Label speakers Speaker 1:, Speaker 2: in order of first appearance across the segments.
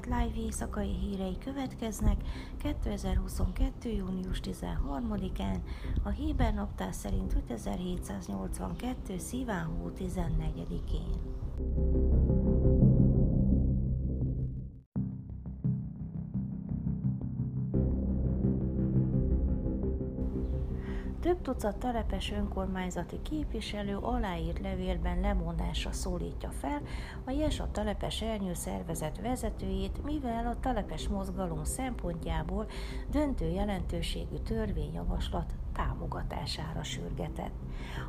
Speaker 1: Knesset live éjszakai hírei következnek 2022. június 13-án, a Héber naptár szerint 5782. szíván hó 14-én. Több tucat telepes önkormányzati képviselő aláírt levélben lemondásra szólítja fel a Jesa telepes ernyő szervezet vezetőjét, mivel a telepes mozgalom szempontjából döntő jelentőségű törvényjavaslat támogatására sürgetett.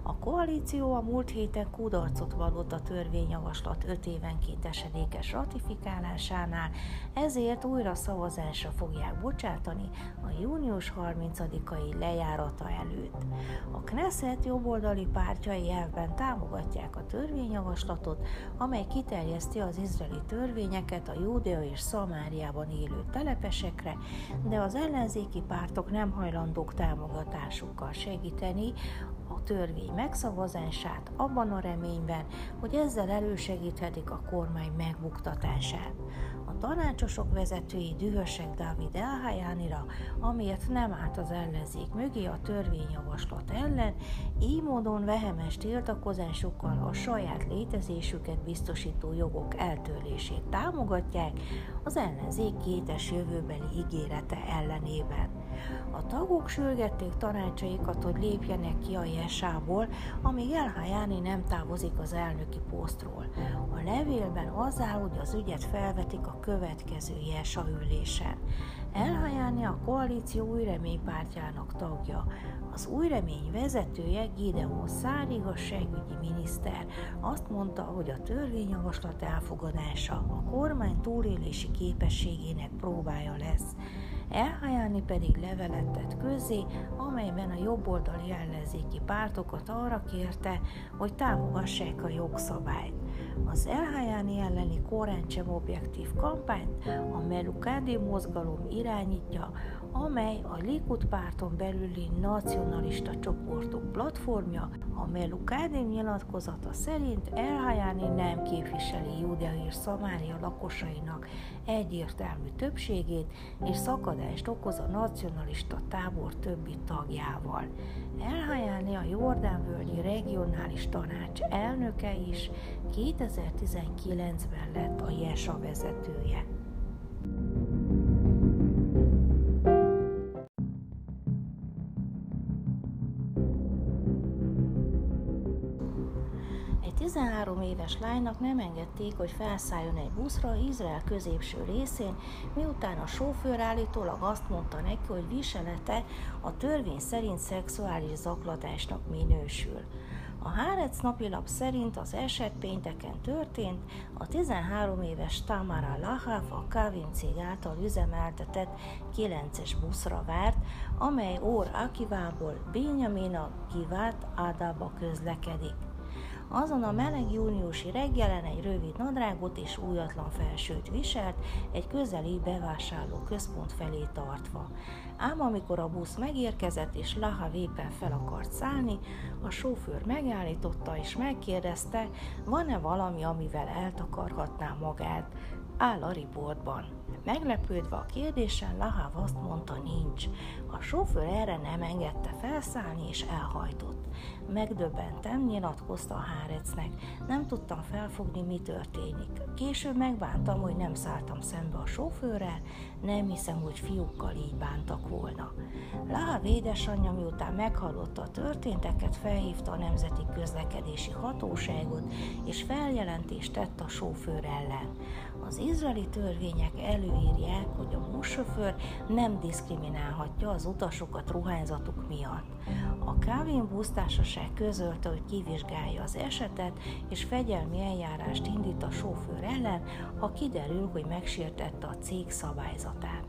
Speaker 1: A koalíció a múlt héten kudarcot vallott a törvényjavaslat öt évenként esedékes ratifikálásánál, ezért újra szavazásra fogják bocsátani a június 30-ai lejárata előtt. A Knesset jobboldali pártjai elvben támogatják a törvényjavaslatot, amely kiterjeszti az izraeli törvényeket a Júdea és Szamáriában élő telepesekre, de az ellenzéki pártok nem hajlandók támogatásra forrásukkal segíteni a törvény megszavazását abban a reményben, hogy ezzel elősegíthetik a kormány megbuktatását. Tanácsosok vezetői dühösek Dávid Elhajánira, amiért nem állt az ellenzék mögé a törvényjavaslat ellen, így módon vehemes tiltakozásukkal a saját létezésüket biztosító jogok eltörlését támogatják az ellenzék kétes jövőbeli ígérete ellenében. A tagok sürgették tanácsaikat, hogy lépjenek ki a jesából, amíg Elhajáni nem távozik az elnöki posztról. A levélben az áll, hogy az ügyet felvetik a következő jesa ülésen. Elhajáni a koalíció új reménypártjának tagja. Az új remény vezetője Gideon Szár igazságügyi miniszter azt mondta, hogy a törvényjavaslat elfogadása a kormány túlélési képességének próbája lesz. Elhajáni pedig levelet tett közé, amelyben a jobboldali ellenzéki pártokat arra kérte, hogy támogassák a jogszabályt. Az Elhajáni elleni koráncsem objektív kampányt a Melukádi mozgalom irányítja, amely a Likud párton belüli nacionalista csoportok platformja, a Melukádi nyilatkozata szerint Elhajáni nem képviseli Judea és Szamária lakosainak egyértelmű többségét, és szakadást okoz a nacionalista tábor többi tagjával. Elhajáni a Jordánvölgyi Regionális Tanács elnöke is 2019-ben lett a JESA vezetője. 13 éves lánynak nem engedték, hogy felszálljon egy buszra Izrael középső részén, miután a sofőr állítólag azt mondta neki, hogy viselete a törvény szerint szexuális zaklatásnak minősül. A Hárec napilap szerint az eset pénteken történt, a 13 éves Tamara Lahav a Kavin cég által üzemeltetett 9-es buszra várt, amely Or Akivából Binyamina Givat Adába közlekedik. Azon a meleg júniusi reggelen egy rövid nadrágot és újatlan felsőt viselt, egy közeli bevásárló központ felé tartva. Ám amikor a busz megérkezett és Laha éppen fel akart szállni, a sofőr megállította és megkérdezte, van-e valami, amivel eltakarhatná magát. Áll a riportban. Meglepődve a kérdésen, Lahav azt mondta, nincs. A sofőr erre nem engedte felszállni, és elhajtott. Megdöbbentem, nyilatkozta a Hárecnek. Nem tudtam felfogni, mi történik. Később megbántam, hogy nem szálltam szembe a sofőrrel, nem hiszem, hogy fiúkkal így bántak volna. Lahav édesanyja, miután meghallotta a történteket, felhívta a Nemzeti Közlekedési Hatóságot, és feljelentést tett a sofőr ellen. Az izraeli törvények előírják, hogy a buszsofőr nem diszkriminálhatja az utasokat ruhányzatuk miatt. A Kávin busztársaság közölte, hogy kivizsgálja az esetet, és fegyelmi eljárást indít a sofőr ellen, ha kiderül, hogy megsértette a cég szabályzatát.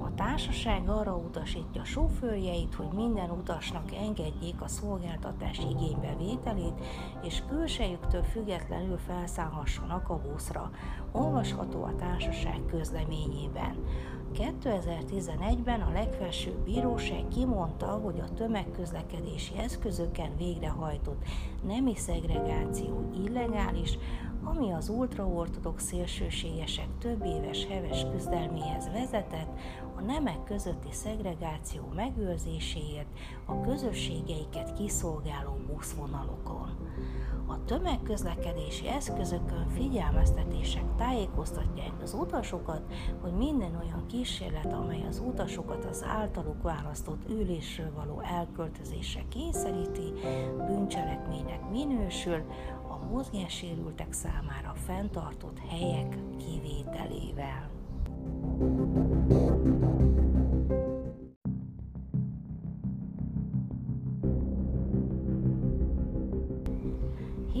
Speaker 1: A társaság arra utasítja sofőrjeit, hogy minden utasnak engedjék a szolgáltatás igénybevételét, és külsejüktől függetlenül felszállhassanak a buszra. Olvasható a társaság közleményében. 2011-ben a legfelsőbb bíróság kimondta, hogy a tömegközlekedési eszközöken végrehajtott nemi szegregáció illegális, ami az ultraortodox szélsőségesek több éves heves küzdelméhez vezetett, a nemek közötti szegregáció megőrzéséért a közösségeiket kiszolgáló buszvonalokon. A tömegközlekedési eszközökön figyelmeztetések tájékoztatják az utasokat, hogy minden olyan kísérlet, amely az utasokat az általuk választott ülésről való elköltözésre kényszeríti, bűncselekménynek minősül, a mozgássérültek számára fenntartott helyek kivételével.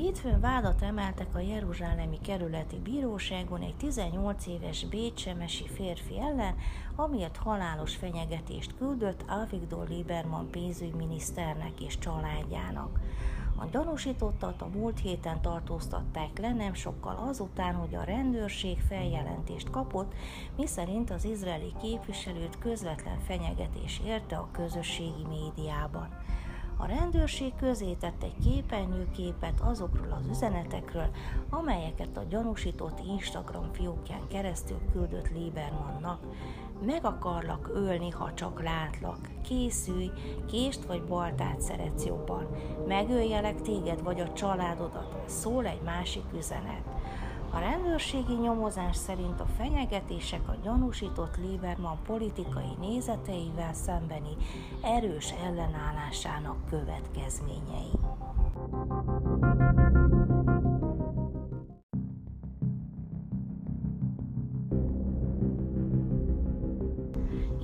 Speaker 1: Hétfőn vádat emeltek a Jeruzsálemi kerületi bíróságon egy 18 éves bécsemesi férfi ellen, amiért halálos fenyegetést küldött Avigdor Lieberman pénzügyminiszternek és családjának. A gyanúsítottat a múlt héten tartóztatták le nem sokkal azután, hogy a rendőrség feljelentést kapott, miszerint az izraeli képviselőt közvetlen fenyegetés érte a közösségi médiában. A rendőrség közé tett egy képernyőképet azokról az üzenetekről, amelyeket a gyanúsított Instagram fiókján keresztül küldött Liebermannak. Meg akarlak ölni, ha csak látlak. Készülj, kést vagy baltát szeretsz jobban. Megöljelek téged vagy a családodat, szól egy másik üzenet. A rendőrségi nyomozás szerint a fenyegetések a gyanúsított Lieberman politikai nézeteivel szembeni erős ellenállásának következményei.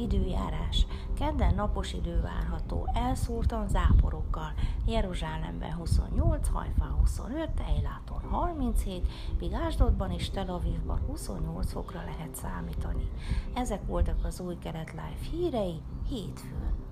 Speaker 1: Időjárás. Kedden napos idő várható, elszórtan záporokkal. Jeruzsálemben 28, Hajfán 25, Eiláton 37, míg Ásdodban és Tel Avivban 28 fokra lehet számítani. Ezek voltak az új Keret Live hírei hétfőn.